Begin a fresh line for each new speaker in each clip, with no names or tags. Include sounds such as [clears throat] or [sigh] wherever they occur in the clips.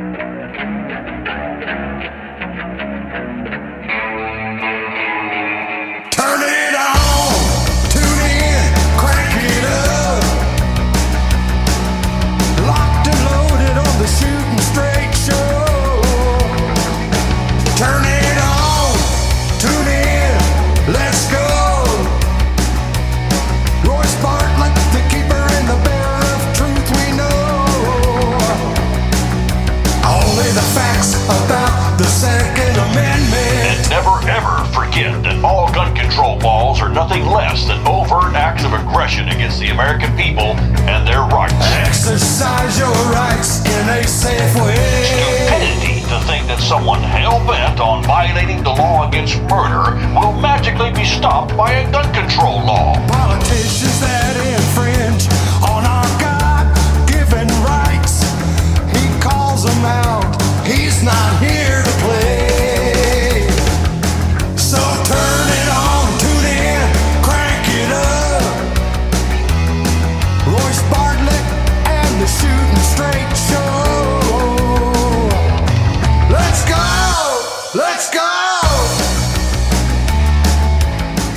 Turn
nothing less than overt acts of aggression against the American people and their rights.
Exercise your rights in a safe way.
Stupidity to think that someone hell bent on violating the law against murder will magically be stopped by a gun control law.
Politicians that infringe on our God-given rights. He calls them out. He's not here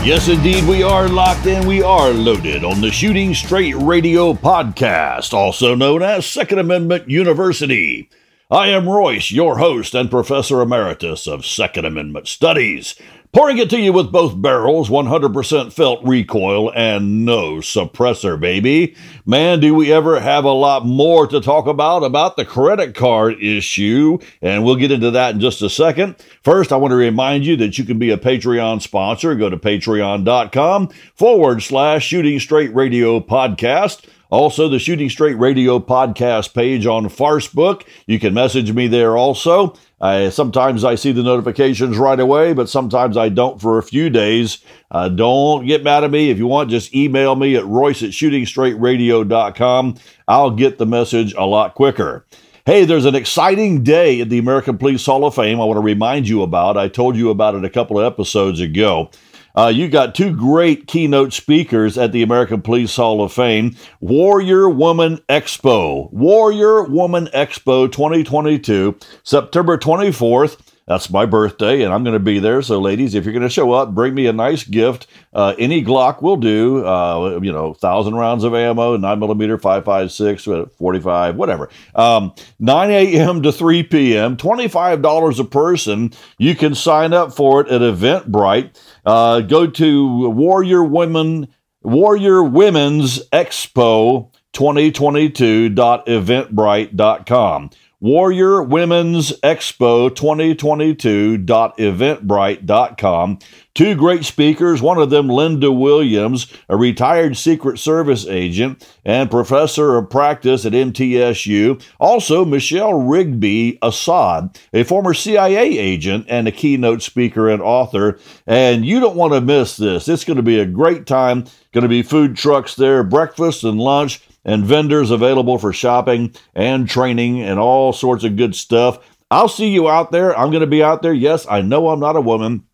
Yes, indeed, we are locked in. We are loaded on the Shooting Straight Radio podcast, also known as Second Amendment University. I am Royce, your host and professor emeritus of Second Amendment Studies, pouring it to you with both barrels, 100% felt recoil, and no suppressor, baby. Man, do we ever have a lot more to talk about about the credit card issue, and we'll get into that in just a second. First, I want to remind you that you can be a Patreon sponsor. Go to patreon.com forward slash shooting straight radio podcast. Also, the Shooting Straight Radio podcast page on Farcebook. You can message me there also. I, sometimes I see the notifications right away, but sometimes I don't for a few days. Uh, don't get mad at me. If you want, just email me at royce at shootingstraightradio.com. I'll get the message a lot quicker. Hey, there's an exciting day at the American Police Hall of Fame I want to remind you about. I told you about it a couple of episodes ago. Uh, you got two great keynote speakers at the American Police Hall of Fame Warrior Woman Expo. Warrior Woman Expo 2022, September 24th. That's my birthday, and I'm going to be there. So, ladies, if you're going to show up, bring me a nice gift. Uh, any Glock will do. Uh, you know, thousand rounds of ammo, nine millimeter, five five six, uh, 45, whatever. Um, 9 a.m. to 3 p.m. Twenty five dollars a person. You can sign up for it at Eventbrite. Uh, go to Warrior Women Warrior Women's Expo 2022.eventbrite.com. Warrior Women's Expo 2022.eventbrite.com. Two great speakers, one of them Linda Williams, a retired Secret Service agent and professor of practice at MTSU. Also, Michelle Rigby Assad, a former CIA agent and a keynote speaker and author. And you don't want to miss this. It's going to be a great time. Going to be food trucks there, breakfast and lunch and vendors available for shopping and training and all sorts of good stuff. I'll see you out there. I'm going to be out there. Yes, I know I'm not a woman.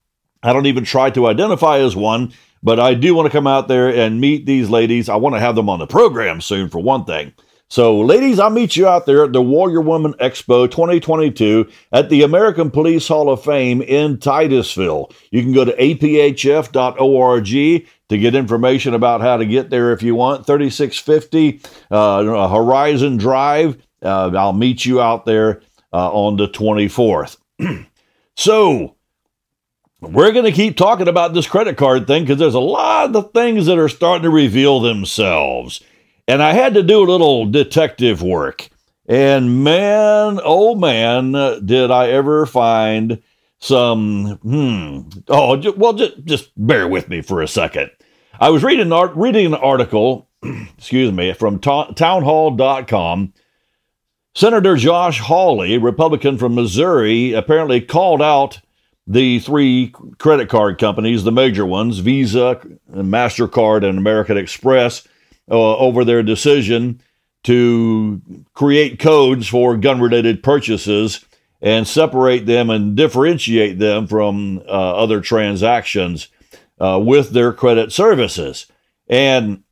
I don't even try to identify as one, but I do want to come out there and meet these ladies. I want to have them on the program soon, for one thing. So, ladies, I'll meet you out there at the Warrior Woman Expo 2022 at the American Police Hall of Fame in Titusville. You can go to aphf.org to get information about how to get there if you want. 3650 uh, Horizon Drive. Uh, I'll meet you out there uh, on the 24th. [clears throat] so, we're going to keep talking about this credit card thing because there's a lot of things that are starting to reveal themselves. And I had to do a little detective work. And man, oh man, did I ever find some, hmm, oh, well, just, just bear with me for a second. I was reading, art, reading an article, [clears throat] excuse me, from ta- townhall.com. Senator Josh Hawley, Republican from Missouri, apparently called out the three credit card companies, the major ones, Visa, MasterCard, and American Express, uh, over their decision to create codes for gun related purchases and separate them and differentiate them from uh, other transactions uh, with their credit services. And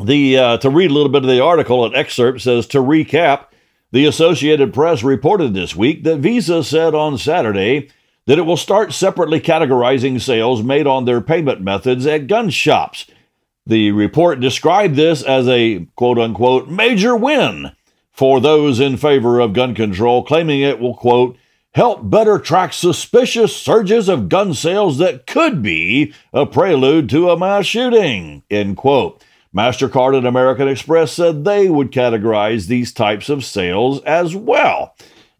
the uh, to read a little bit of the article, an excerpt says to recap, The Associated Press reported this week that Visa said on Saturday that it will start separately categorizing sales made on their payment methods at gun shops. The report described this as a quote unquote major win for those in favor of gun control, claiming it will quote help better track suspicious surges of gun sales that could be a prelude to a mass shooting, end quote. MasterCard and American Express said they would categorize these types of sales as well.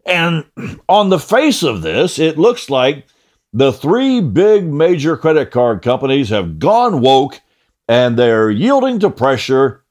And [clears throat] on the face of this, it looks like the three big major credit card companies have gone woke and they're yielding to pressure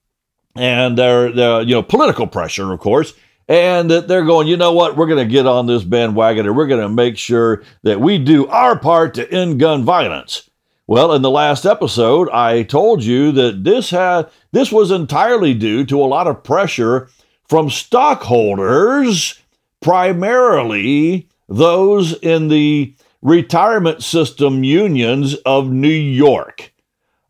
and they're, they're you know political pressure of course. And they're going you know what? We're going to get on this bandwagon and we're going to make sure that we do our part to end gun violence. Well in the last episode i told you that this had this was entirely due to a lot of pressure from stockholders primarily those in the retirement system unions of New York.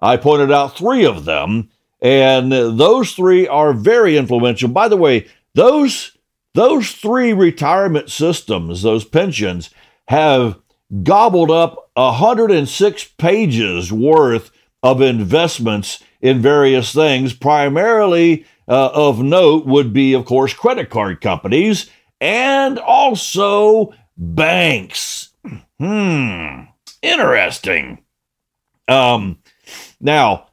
I pointed out three of them, and those three are very influential. By the way, those those three retirement systems, those pensions, have gobbled up 106 pages worth of investments in various things. Primarily uh, of note would be, of course, credit card companies and also banks. Hmm, interesting. Um, now,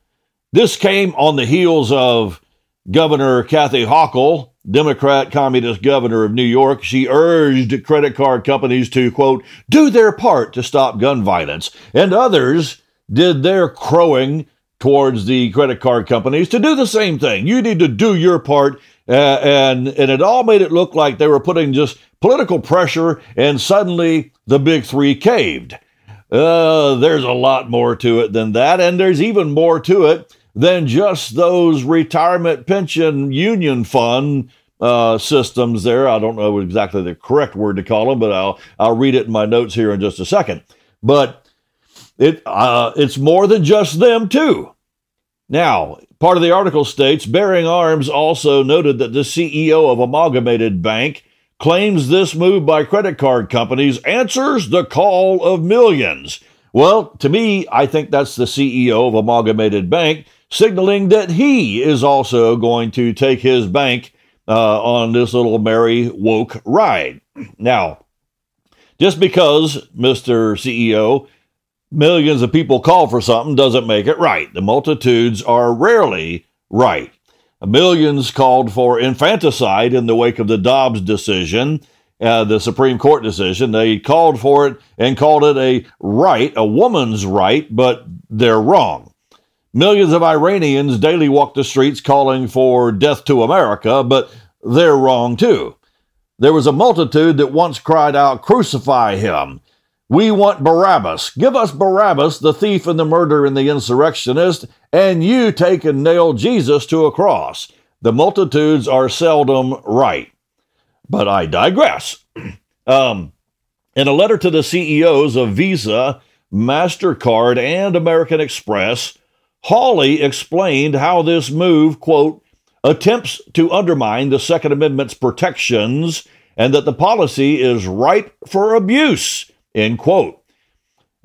this came on the heels of Governor Kathy Hochul, Democrat communist governor of New York. She urged credit card companies to, quote, do their part to stop gun violence, and others did their crowing towards the credit card companies to do the same thing. You need to do your part uh, and and it all made it look like they were putting just political pressure, and suddenly the big three caved. Uh, there's a lot more to it than that, and there's even more to it than just those retirement pension union fund uh, systems. There, I don't know exactly the correct word to call them, but I'll I'll read it in my notes here in just a second. But it uh, it's more than just them too. Now, part of the article states Bearing Arms also noted that the CEO of Amalgamated Bank claims this move by credit card companies answers the call of millions. Well, to me, I think that's the CEO of Amalgamated Bank signaling that he is also going to take his bank uh, on this little merry woke ride. Now, just because, Mr. CEO, millions of people call for something doesn't make it right. The multitudes are rarely right. Millions called for infanticide in the wake of the Dobbs decision, uh, the Supreme Court decision. They called for it and called it a right, a woman's right, but they're wrong. Millions of Iranians daily walk the streets calling for death to America, but they're wrong too. There was a multitude that once cried out, Crucify him. We want Barabbas. Give us Barabbas, the thief and the murderer and the insurrectionist, and you take and nail Jesus to a cross. The multitudes are seldom right. But I digress. [clears throat] um, in a letter to the CEOs of Visa, MasterCard, and American Express, Hawley explained how this move, quote, attempts to undermine the Second Amendment's protections and that the policy is ripe for abuse End quote.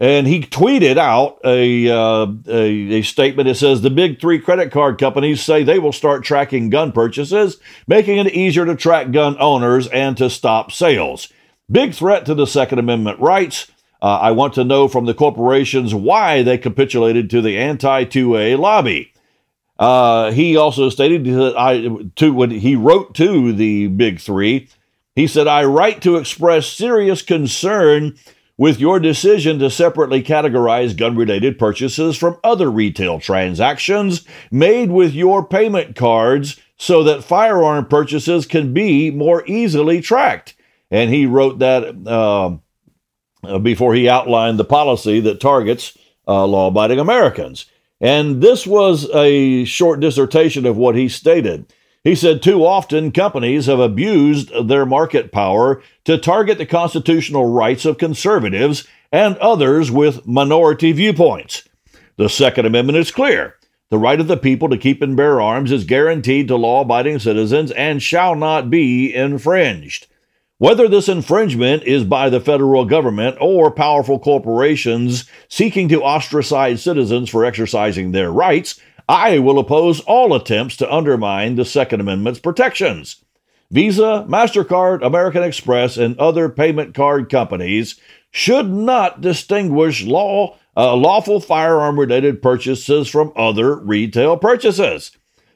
And he tweeted out a, uh, a, a statement that says the big three credit card companies say they will start tracking gun purchases, making it easier to track gun owners and to stop sales. Big threat to the Second Amendment rights. Uh, I want to know from the corporations why they capitulated to the anti 2A lobby. Uh, he also stated that I to when he wrote to the big three, he said, "I write to express serious concern with your decision to separately categorize gun related purchases from other retail transactions made with your payment cards so that firearm purchases can be more easily tracked. And he wrote that uh, before he outlined the policy that targets uh, law abiding Americans. And this was a short dissertation of what he stated. He said too often companies have abused their market power to target the constitutional rights of conservatives and others with minority viewpoints. The Second Amendment is clear. The right of the people to keep and bear arms is guaranteed to law abiding citizens and shall not be infringed. Whether this infringement is by the federal government or powerful corporations seeking to ostracize citizens for exercising their rights, I will oppose all attempts to undermine the Second Amendment's protections. Visa, MasterCard, American Express, and other payment card companies should not distinguish law, uh, lawful firearm related purchases from other retail purchases.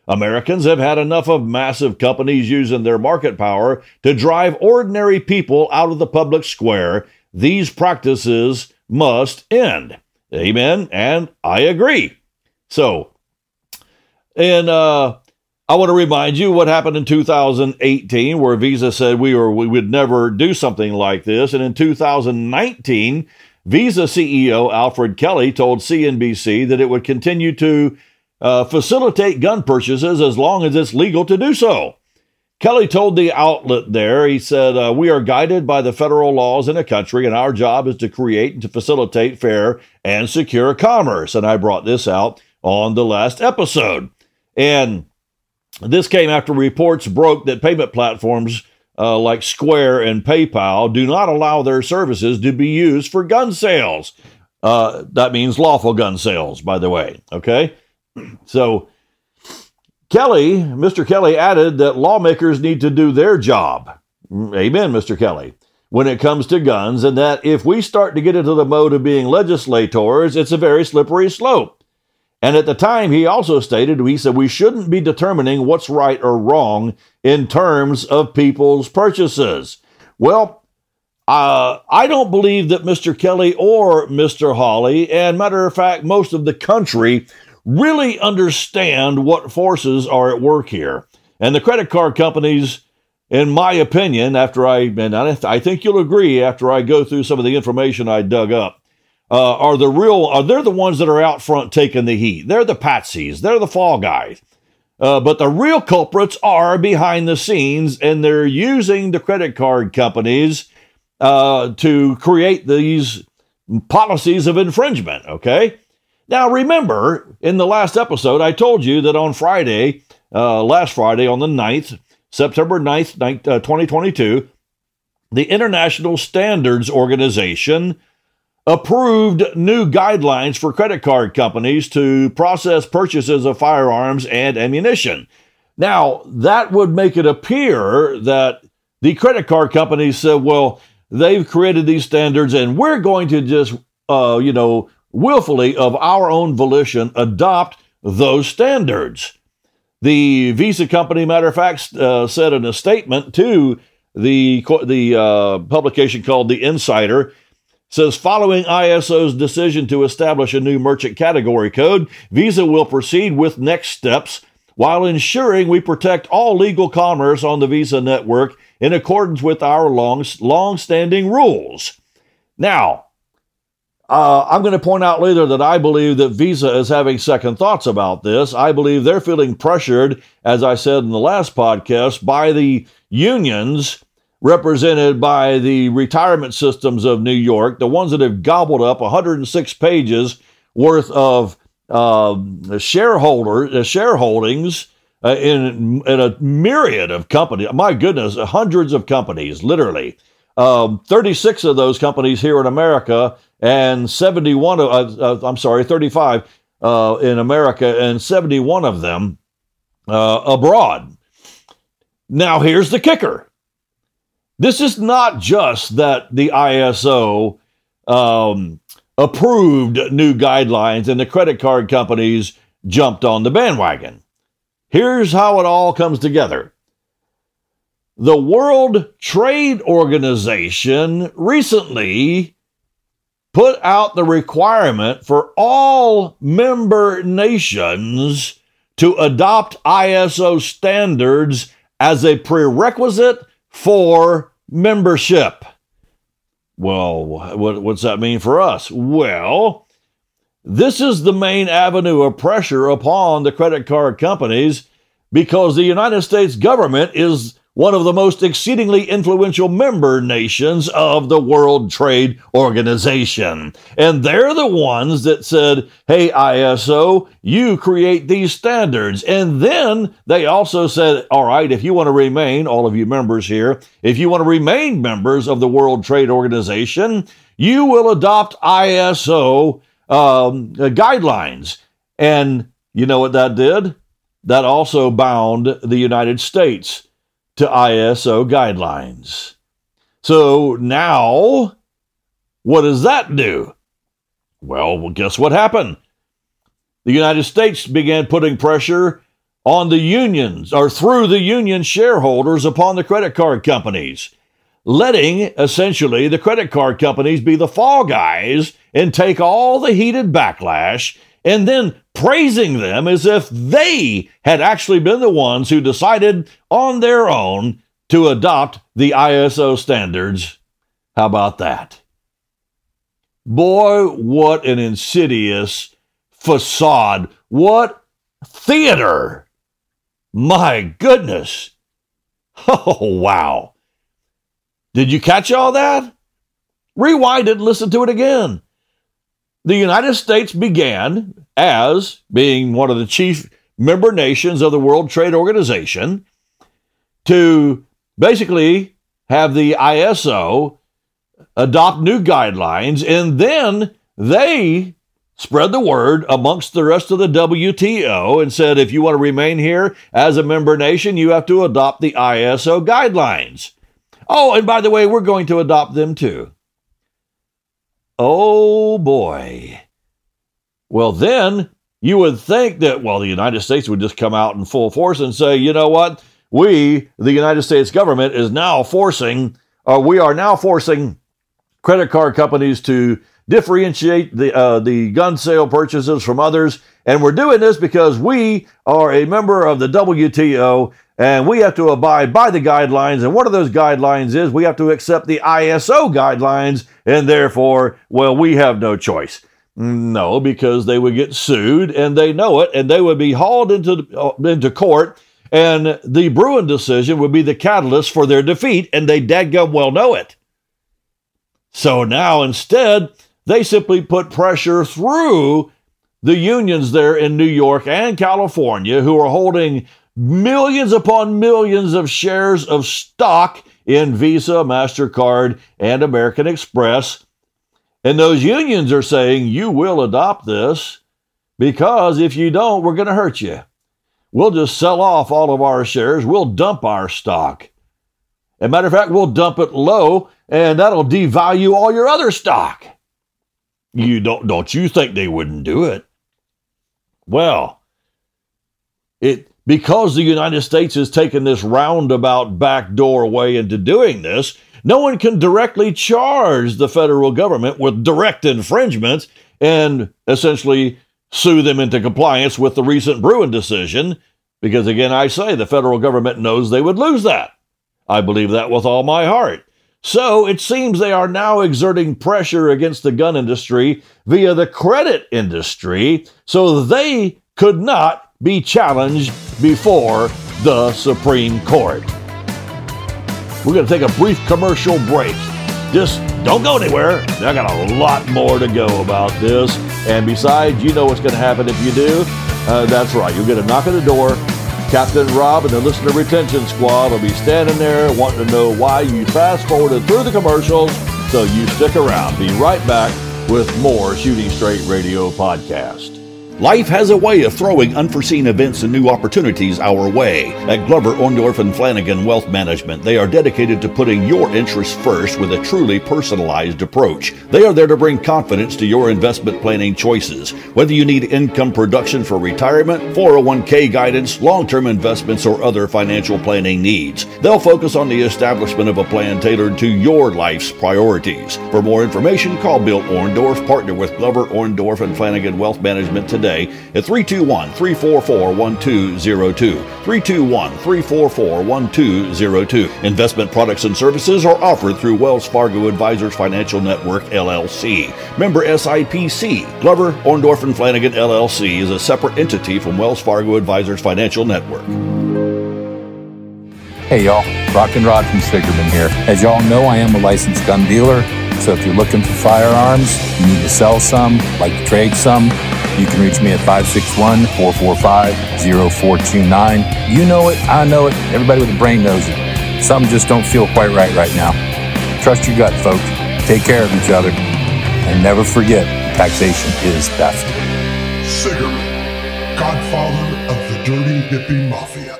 Americans have had enough of massive companies using their market power to drive ordinary people out of the public square. These practices must end. Amen. And I agree. So, and uh, I want to remind you what happened in 2018, where Visa said we were we would never do something like this, and in 2019, Visa CEO Alfred Kelly told CNBC that it would continue to uh, facilitate gun purchases as long as it's legal to do so. Kelly told the outlet there, he said, uh, We are guided by the federal laws in a country, and our job is to create and to facilitate fair and secure commerce. And I brought this out on the last episode. And this came after reports broke that payment platforms uh, like Square and PayPal do not allow their services to be used for gun sales. Uh, that means lawful gun sales, by the way. Okay. So Kelly, Mr. Kelly added that lawmakers need to do their job. Amen, Mr. Kelly. When it comes to guns, and that if we start to get into the mode of being legislators, it's a very slippery slope. And at the time, he also stated, he said, we shouldn't be determining what's right or wrong in terms of people's purchases. Well, uh, I don't believe that Mr. Kelly or Mr. Hawley, and matter of fact, most of the country, really understand what forces are at work here. And the credit card companies, in my opinion, after I, and I think you'll agree after I go through some of the information I dug up, uh, are the real, are they're the ones that are out front taking the heat. They're the patsies. They're the fall guys. Uh, but the real culprits are behind the scenes, and they're using the credit card companies uh, to create these policies of infringement. Okay. Now, remember, in the last episode, I told you that on Friday, uh, last Friday, on the 9th, September 9th, 2022, the International Standards Organization approved new guidelines for credit card companies to process purchases of firearms and ammunition. Now, that would make it appear that the credit card companies said, well, they've created these standards and we're going to just, uh, you know, willfully of our own volition adopt those standards. The Visa company, matter of fact, uh, said in a statement to the, the uh, publication called The Insider says following ISO's decision to establish a new merchant category code, Visa will proceed with next steps while ensuring we protect all legal commerce on the Visa network in accordance with our long long-standing rules. Now, uh, I'm going to point out later that I believe that Visa is having second thoughts about this. I believe they're feeling pressured, as I said in the last podcast, by the unions represented by the retirement systems of New York, the ones that have gobbled up 106 pages worth of uh, shareholder uh, shareholdings uh, in in a myriad of companies. My goodness, hundreds of companies, literally. Um, 36 of those companies here in America, and 71 of, uh, uh I'm sorry, 35 uh, in America, and 71 of them abroad. Now, here's the kicker this is not just that the ISO um, approved new guidelines and the credit card companies jumped on the bandwagon. Here's how it all comes together. The World Trade Organization recently put out the requirement for all member nations to adopt ISO standards as a prerequisite for membership. Well, what, what's that mean for us? Well, this is the main avenue of pressure upon the credit card companies because the United States government is one of the most exceedingly influential member nations of the World Trade Organization. And they're the ones that said, hey, ISO, you create these standards. And then they also said, all right, if you want to remain, all of you members here, if you want to remain members of the World Trade Organization, you will adopt ISO um, guidelines. And you know what that did? That also bound the United States to ISO guidelines. So now, what does that do? Well, well, guess what happened? The United States began putting pressure on the unions or through the union shareholders upon the credit card companies, letting essentially the credit card companies be the fall guys and take all the heated backlash and then praising them as if they had actually been the ones who decided on their own to adopt the ISO standards. How about that? Boy, what an insidious facade. What theater. My goodness. [laughs] Oh, wow. Did you catch all that? Rewind it and listen to it again the United States began as being one of the chief member nations of the World Trade Organization to basically have the ISO adopt new guidelines, and then they spread the word amongst the rest of the WTO and said, if you want to remain here as a member nation, you have to adopt the ISO guidelines. Oh, and by the way, we're going to adopt them too. Oh boy. Well, then you would think that, well, the United States would just come out in full force and say, you know what? We, the United States government, is now forcing, or uh, we are now forcing credit card companies to differentiate the uh, the gun sale purchases from others, and we're doing this because we are a member of the WTO, and we have to abide by the guidelines. And one of those guidelines is we have to accept the ISO guidelines, and therefore, well, we have no choice. No, because they would get sued, and they know it, and they would be hauled into uh, into court, and the Bruen decision would be the catalyst for their defeat, and they dadgum well know it. So now instead, they simply put pressure through the unions there in New York and California who are holding millions upon millions of shares of stock in Visa, MasterCard, and American Express. And those unions are saying, you will adopt this because if you don't, we're going to hurt you. We'll just sell off all of our shares. We'll dump our stock. As a matter of fact, we'll dump it low and that'll devalue all your other stock. You don't don't you think they wouldn't do it? Well, it because the United States has taken this roundabout backdoor way into doing this, no one can directly charge the federal government with direct infringements and essentially sue them into compliance with the recent Bruen decision. Because again, I say the federal government knows they would lose that. I believe that with all my heart. So it seems they are now exerting pressure against the gun industry via the credit industry so they could not be challenged before the Supreme Court. We're going to take a brief commercial break. Just don't go anywhere. I got a lot more to go about this. And besides, you know what's going to happen if you do. Uh, that's right. You'll get a knock on the door Captain Rob and the listener retention squad will be standing there wanting to know why you fast forwarded through the commercials, so you stick around. Be right back with more Shooting Straight Radio podcast.
Life has a way of throwing unforeseen events and new opportunities our way. At Glover, Orndorff, and Flanagan Wealth Management, they are dedicated to putting your interests first with a truly personalized approach. They are there to bring confidence to your investment planning choices. Whether you need income production for retirement, 401k guidance, long term investments, or other financial planning needs, they'll focus on the establishment of a plan tailored to your life's priorities. For more information, call Bill Orndorff, partner with Glover, Orndorff, and Flanagan Wealth Management today today at 321 344 1202. 321 344 1202. Investment products and services are offered through Wells Fargo Advisors Financial Network, LLC. Member SIPC. Glover, Orndorff, and Flanagan, LLC is a separate entity from Wells Fargo Advisors Financial Network.
Hey y'all, Rock and Rod from Sigerman here. As y'all know, I am a licensed gun dealer, so if you're looking for firearms, you need to sell some, like trade some, you can reach me at 561-445-0429. You know it, I know it, everybody with a brain knows it. Some just don't feel quite right right now. Trust your gut, folks. Take care of each other. And never forget, taxation is theft.
Sigerman, godfather of the dirty hippie mafia.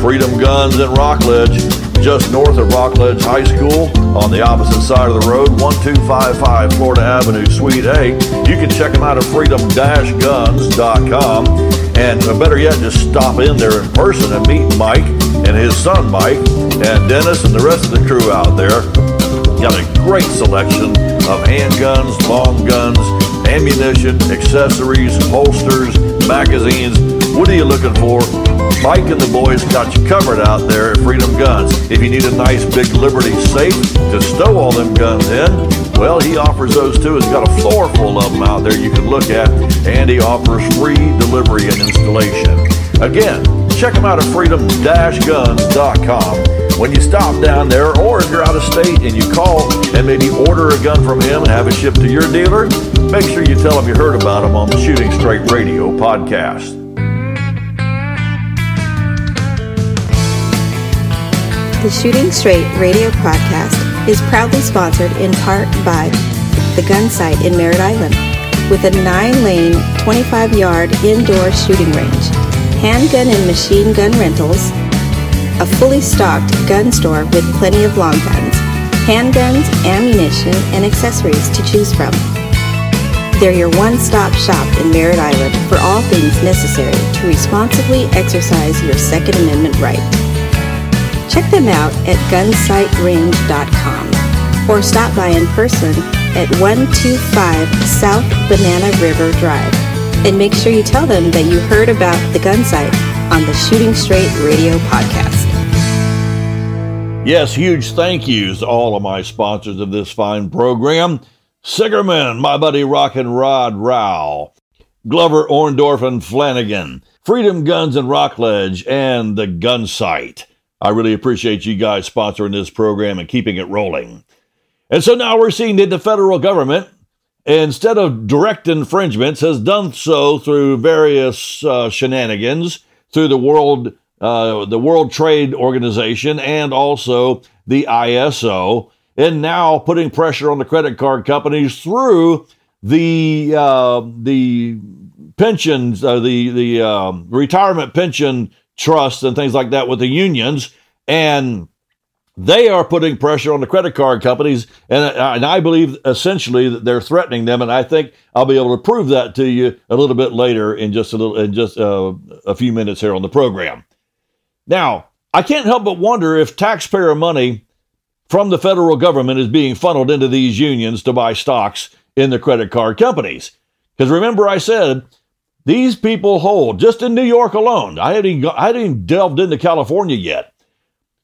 Freedom Guns in Rockledge, just north of Rockledge High School, on the opposite side of the road, 1255 Florida Avenue, Suite A. You can check them out at freedom-guns.com. And uh, better yet, just stop in there in person and meet Mike and his son Mike and Dennis and the rest of the crew out there. Got a great selection of handguns, long guns, ammunition, accessories, holsters, magazines. What are you looking for? Mike and the boys got you covered out there at Freedom Guns. If you need a nice big Liberty safe to stow all them guns in, well, he offers those too. He's got a floor full of them out there you can look at, and he offers free delivery and installation. Again, check him out at freedom-guns.com. When you stop down there, or if you're out of state and you call and maybe order a gun from him and have it shipped to your dealer, make sure you tell him you heard about him on the Shooting Straight Radio podcast.
The Shooting Straight radio podcast is proudly sponsored in part by the Gun Site in Merritt Island, with a nine lane, 25 yard indoor shooting range, handgun and machine gun rentals, a fully stocked gun store with plenty of long guns, handguns, ammunition, and accessories to choose from. They're your one stop shop in Merritt Island for all things necessary to responsibly exercise your Second Amendment right. Check them out at gunsiterange.com or stop by in person at 125 South Banana River Drive. And make sure you tell them that you heard about the gun site on the Shooting Straight Radio podcast.
Yes, huge thank yous to all of my sponsors of this fine program. Sigerman, my buddy Rockin' Rod Rao, Glover, Orndorff, and Flanagan, Freedom Guns and Rockledge, and the Gun Site. I really appreciate you guys sponsoring this program and keeping it rolling. And so now we're seeing that the federal government, instead of direct infringements, has done so through various uh, shenanigans through the World uh, the World Trade Organization and also the ISO, and now putting pressure on the credit card companies through the uh, the pensions, uh, the the um, retirement pension trusts and things like that with the unions, and they are putting pressure on the credit card companies, and, and I believe essentially that they're threatening them. And I think I'll be able to prove that to you a little bit later in just a little in just uh, a few minutes here on the program. Now, I can't help but wonder if taxpayer money from the federal government is being funneled into these unions to buy stocks in the credit card companies. Because remember, I said these people hold just in New York alone. I hadn't I hadn't delved into California yet.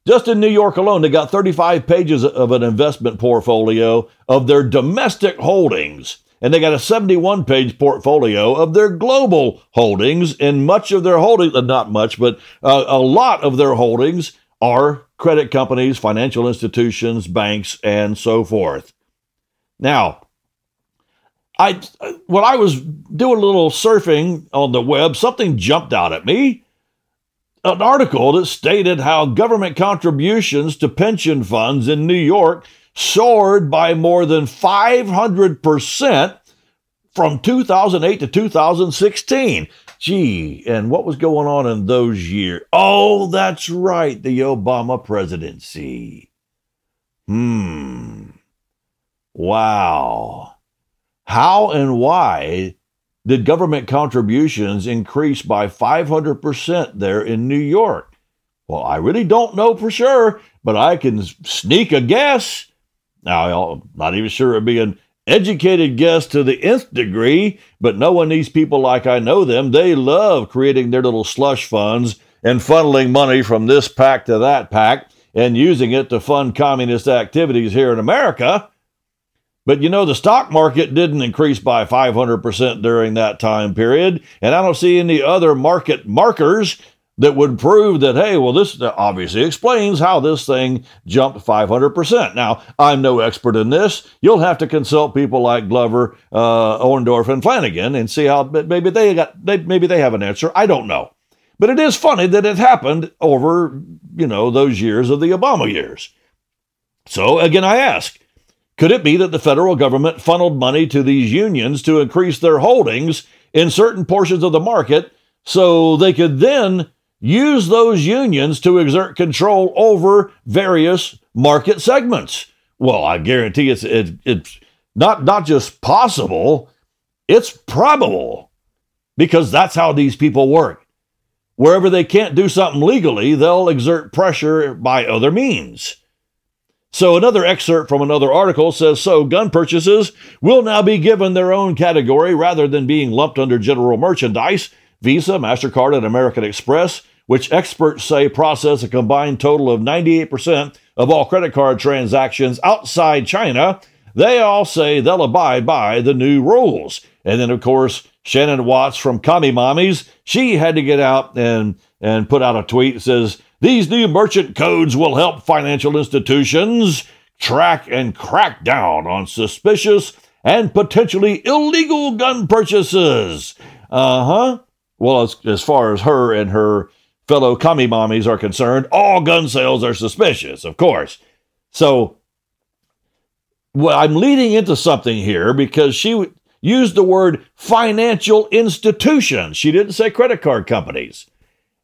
Just in New York alone, they got 35 pages of an investment portfolio of their domestic holdings. And they got a 71 page portfolio of their global holdings. And much of their holdings, uh, not much, but uh, a lot of their holdings are credit companies, financial institutions, banks, and so forth. Now, I when I was doing a little surfing on the web, something jumped out at me. An article that stated how government contributions to pension funds in New York soared by more than 500% from 2008 to 2016. Gee, and what was going on in those years? Oh, that's right, the Obama presidency. Hmm. Wow. How and why did government contributions increase by 500% there in New York? Well, I really don't know for sure, but I can sneak a guess. Now, I'm not even sure it'd be an educated guess to the nth degree, but knowing these people like I know them, they love creating their little slush funds and funneling money from this pack to that pack and using it to fund communist activities here in America. But you know, the stock market didn't increase by 500% during that time period. And I don't see any other market markers that would prove that, hey, well, this obviously explains how this thing jumped 500%. Now, I'm no expert in this. You'll have to consult people like Glover, uh, Orndorff, and Flanagan and see how maybe they got, they, maybe they have an answer. I don't know. But it is funny that it happened over, you know, those years of the Obama years. So again, I ask, could it be that the federal government funneled money to these unions to increase their holdings in certain portions of the market so they could then use those unions to exert control over various market segments. Well, I guarantee it's it, it's not not just possible, it's probable because that's how these people work. Wherever they can't do something legally, they'll exert pressure by other means. So, another excerpt from another article says so gun purchases will now be given their own category rather than being lumped under general merchandise. Visa, MasterCard, and American Express which experts say process a combined total of 98% of all credit card transactions outside China, they all say they'll abide by the new rules. And then, of course, Shannon Watts from Commie Mommies, she had to get out and, and put out a tweet that says, These new merchant codes will help financial institutions track and crack down on suspicious and potentially illegal gun purchases. Uh huh. Well, as, as far as her and her fellow commie mommies are concerned, all gun sales are suspicious, of course. So, well, I'm leading into something here because she used the word financial institutions. She didn't say credit card companies.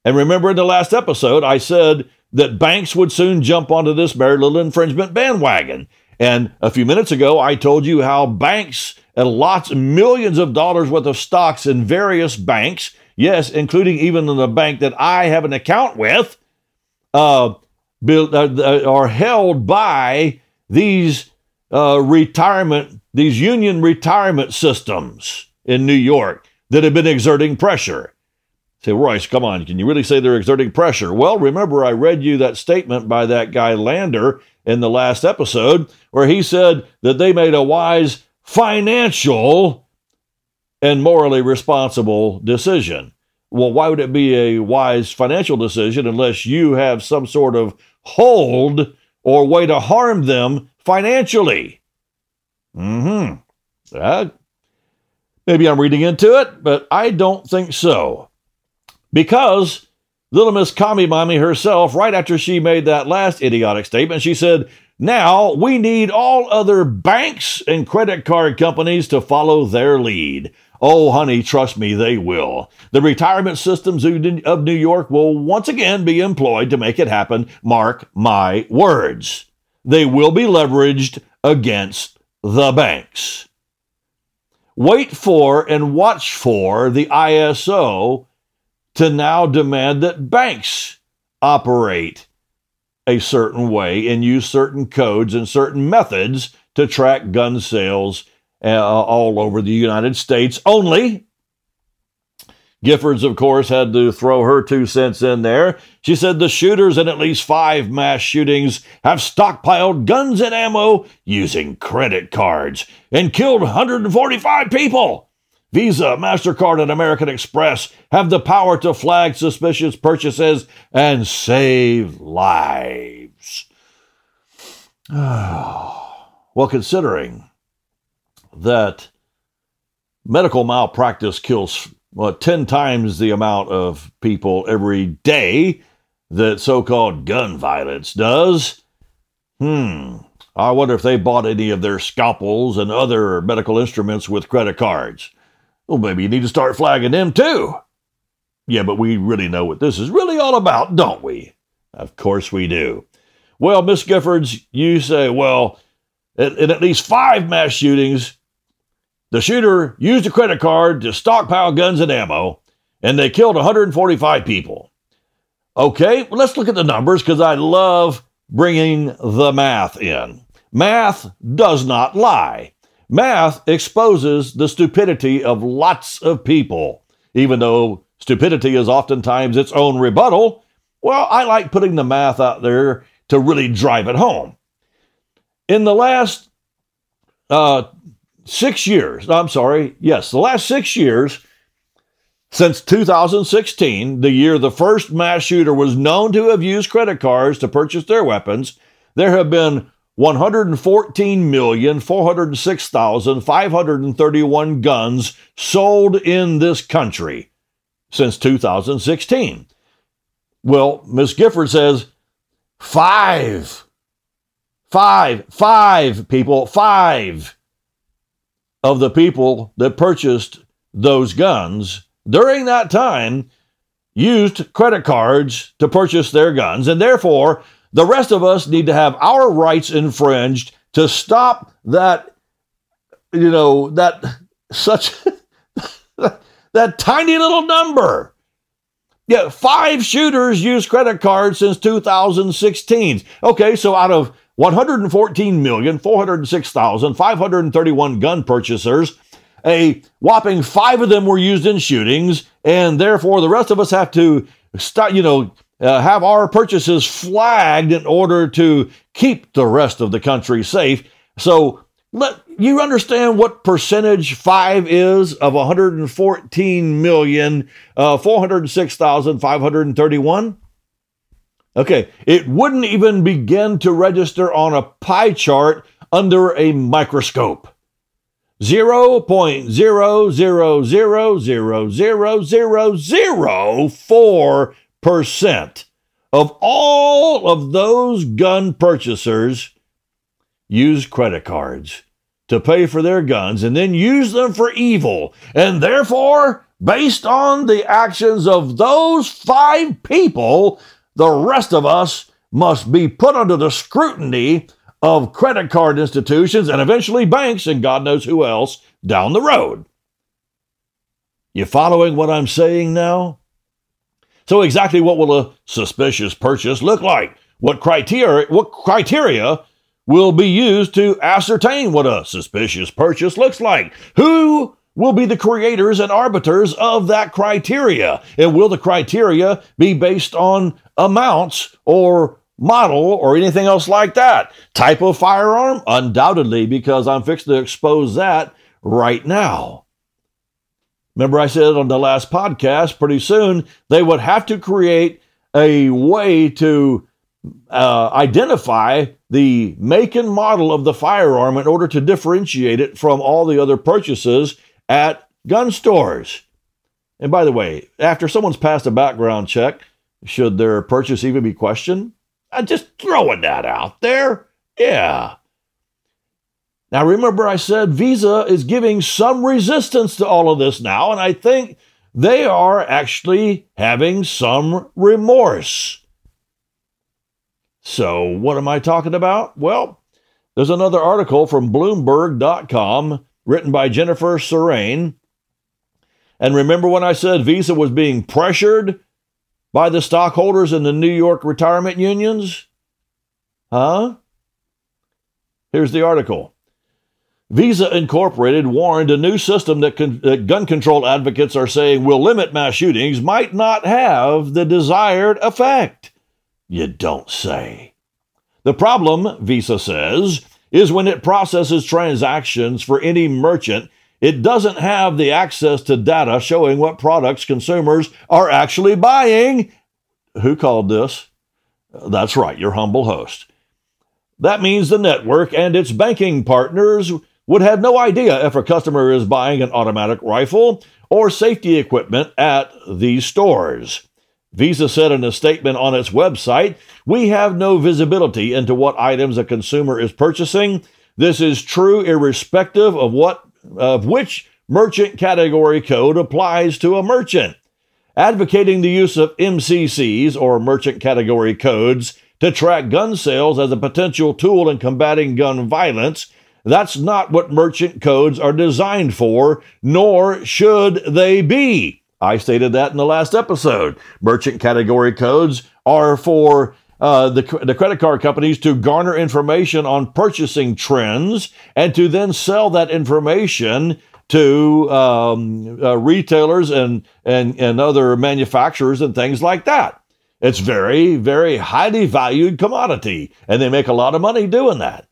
And remember in the last episode, I said that banks would soon jump onto this Merry Little infringement bandwagon. And a few minutes ago, I told you how banks and lots, millions of dollars worth of stocks in various banks yes, including even in the bank that I have an account with, uh, uh are held by these uh, retirement, these union retirement systems in New York that have been exerting pressure. Say, Royce, come on, can you really say they're exerting pressure? Well, remember, I read you that statement by that guy Lander in the last episode where he said that they made a wise financial and morally responsible decision. Well, why would it be a wise financial decision unless you have some sort of hold or way to harm them financially? Hmm. Uh, maybe I'm reading into it, but I don't think so. Because little Miss Commie Mommy herself, right after she made that last idiotic statement, she said, now we need all other banks and credit card companies to follow their lead. Oh, honey, trust me, they will. The retirement systems of New York will once again be employed to make it happen. Mark my words. They will be leveraged against the banks. Wait for and watch for the ISO to now demand that banks operate a certain way and use certain codes and certain methods to track gun sales uh, all over the United States only. Giffords, of course, had to throw her two cents in there. She said the shooters in at least five mass shootings have stockpiled guns and ammo using credit cards and killed 145 people. Visa, MasterCard, and American Express have the power to flag suspicious purchases and save lives. [sighs] well, considering that medical malpractice kills well, 10 times the amount of people every day that so called gun violence does. Hmm. I wonder if they bought any of their scalpels and other medical instruments with credit cards. Well, maybe you need to start flagging them too. Yeah, but we really know what this is really all about, don't we? Of course we do. Well, Miss Giffords, you say, well, in at least five mass shootings, the shooter used a credit card to stockpile guns and ammo, and they killed 145 people. Okay, well, let's look at the numbers because I love bringing the math in. Math does not lie. Math exposes the stupidity of lots of people. Even though stupidity is oftentimes its own rebuttal, well, I like putting the math out there to really drive it home. In the last uh, six years, I'm sorry, yes, the last six years, Since 2016, the year the first mass shooter was known to have used credit cards to purchase their weapons, there have been 114,406,531 guns sold in this country since 2016. Well, Ms. Gifford says five, five, five people, five of the people that purchased those guns during that time used credit cards to purchase their guns, and therefore the rest of us need to have our rights infringed to stop that, you know, that such [laughs] that tiny little number. Yeah, five shooters used credit cards since 2016. Okay, so out of 114,406,531 gun purchasers, a whopping five of them were used in shootings, and therefore the rest of us have to start, you know, uh, have our purchases flagged in order to keep the rest of the country safe. So let you understand what percentage five is of 114 million, uh, 406,531. Okay, it wouldn't even begin to register on a pie chart under a microscope. 0.0000004% of all of those gun purchasers use credit cards to pay for their guns and then use them for evil. And therefore, based on the actions of those five people, the rest of us must be put under the scrutiny of credit card institutions and eventually banks and God knows who else down the road. You following what I'm saying now? So exactly what will a suspicious purchase look like? What criteria what criteria will be used to ascertain what a suspicious purchase looks like? Who will be the creators and arbiters of that criteria? And will the criteria be based on amounts or model, or anything else like that. Type of firearm? Undoubtedly, because I'm fixed to expose that right now. Remember, I said on the last podcast, pretty soon they would have to create a way to uh, identify the make and model of the firearm in order to differentiate it from all the other purchases at gun stores. And by the way, after someone's passed a background check, should their purchase even be questioned? I'm just throwing that out there. Yeah. Now, remember, I said Visa is giving some resistance to all of this now, and I think they are actually having some remorse. So, what am I talking about? Well, there's another article from Bloomberg.com written by Jennifer Surane. And remember when I said Visa was being pressured by the stockholders in the New York retirement unions? Huh? Here's the article. Visa Incorporated warned a new system that, con- that, gun control advocates are saying will limit mass shootings might not have the desired effect. You don't say. The problem, Visa says, is when it processes transactions for any merchant it doesn't have the access to data showing what products consumers are actually buying. Who called this? That's right, your humble host. That means the network and its banking partners would have no idea if a customer is buying an automatic rifle or safety equipment at these stores. Visa said in a statement on its website, We have no visibility into what items a consumer is purchasing. This is true irrespective of what of which merchant category code applies to a merchant, advocating the use of MCCs or merchant category codes to track gun sales as a potential tool in combating gun violence. That's not what merchant codes are designed for, nor should they be. I stated that in the last episode. Merchant category codes are for uh, the, the credit card companies to garner information on purchasing trends and to then sell that information to um, uh, retailers and, and, and other manufacturers and things like that. It's very, very highly valued commodity, and they make a lot of money doing that.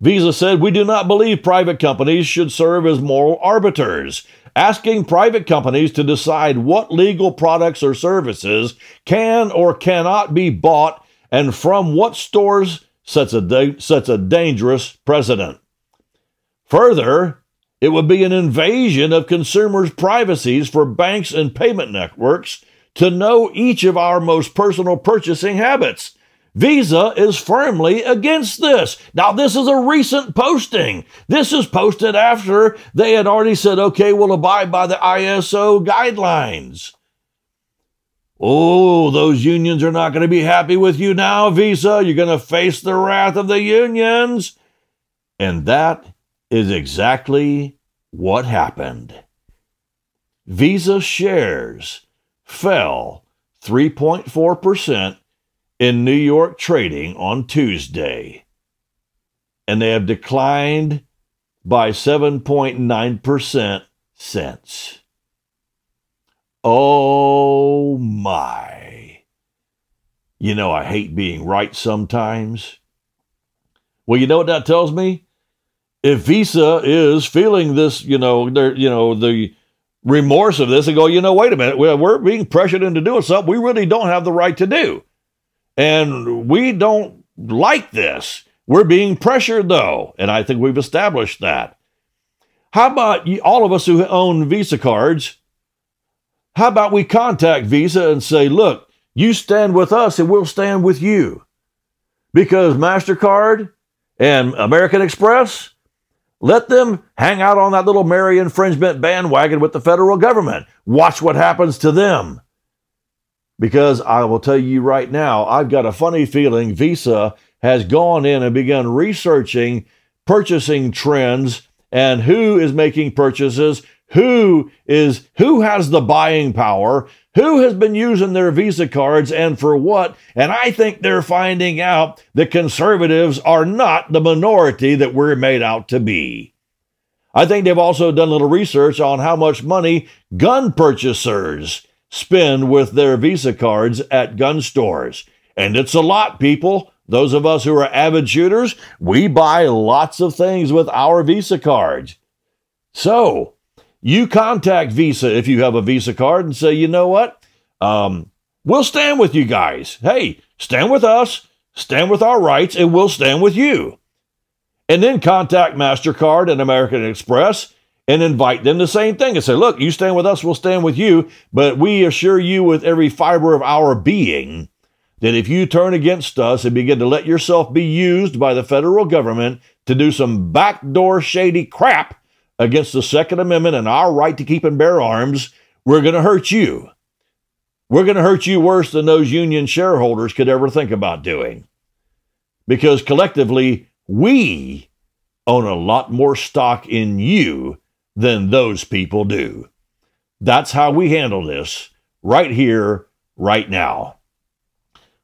Visa said, We do not believe private companies should serve as moral arbiters. Asking private companies to decide what legal products or services can or cannot be bought and from what stores sets a, da- sets a dangerous precedent. Further, it would be an invasion of consumers' privacies for banks and payment networks to know each of our most personal purchasing habits. Visa is firmly against this. Now, this is a recent posting. This is posted after they had already said, okay, we'll abide by the ISO guidelines. Oh, those unions are not going to be happy with you now, Visa. You're going to face the wrath of the unions. And that is exactly what happened. Visa shares fell 3.4% in New York trading on Tuesday, and they have declined by 7.9% since. Oh my. You know, I hate being right sometimes. Well, you know what that tells me? If Visa is feeling this, you know, you know, the remorse of this and go, you know, wait a minute, we're being pressured into doing something we really don't have the right to do. And we don't like this. We're being pressured though. And I think we've established that. How about all of us who own Visa cards? How about we contact Visa and say, look, you stand with us and we'll stand with you? Because MasterCard and American Express, let them hang out on that little Merry infringement bandwagon with the federal government. Watch what happens to them. Because I will tell you right now, I've got a funny feeling Visa has gone in and begun researching purchasing trends and who is making purchases, who is who has the buying power, who has been using their Visa cards and for what. And I think they're finding out that conservatives are not the minority that we're made out to be. I think they've also done a little research on how much money gun purchasers spend with their Visa cards at gun stores. And it's a lot, people. Those of us who are avid shooters, we buy lots of things with our Visa cards. So, you contact Visa if you have a Visa card and say, you know what? Um, we'll stand with you guys. Hey, stand with us, stand with our rights, and we'll stand with you. And then contact MasterCard and American Express and invite them the same thing and say, look, you stand with us, we'll stand with you. But we assure you with every fiber of our being that if you turn against us and begin to let yourself be used by the federal government to do some backdoor shady crap, against the Second Amendment and our right to keep and bear arms, we're going to hurt you. We're going to hurt you worse than those union shareholders could ever think about doing. Because collectively, we own a lot more stock in you than those people do. That's how we handle this right here, right now.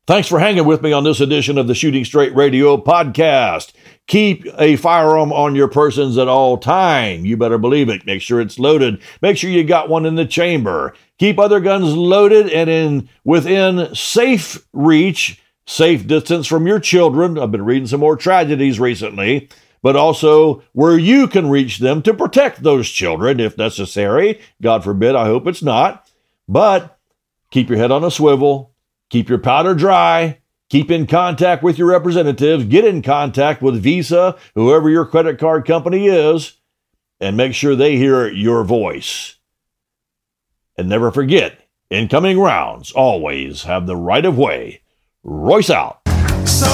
Thanks for hanging with me on this edition of the Shooting Straight Radio podcast. Keep a firearm on your persons at all time. You better believe it. Make sure it's loaded. Make sure you got one in the chamber. Keep other guns loaded and in within safe reach, safe distance from your children. I've been reading some more tragedies recently, but also where you can reach them to protect those children if necessary. God forbid, I hope it's not. But keep your head on a swivel Keep your powder dry. Keep in contact with your representatives. Get in contact with Visa, whoever your credit card company is, and make sure they hear your voice. And never forget, incoming rounds always have the right of way. Royce out.
So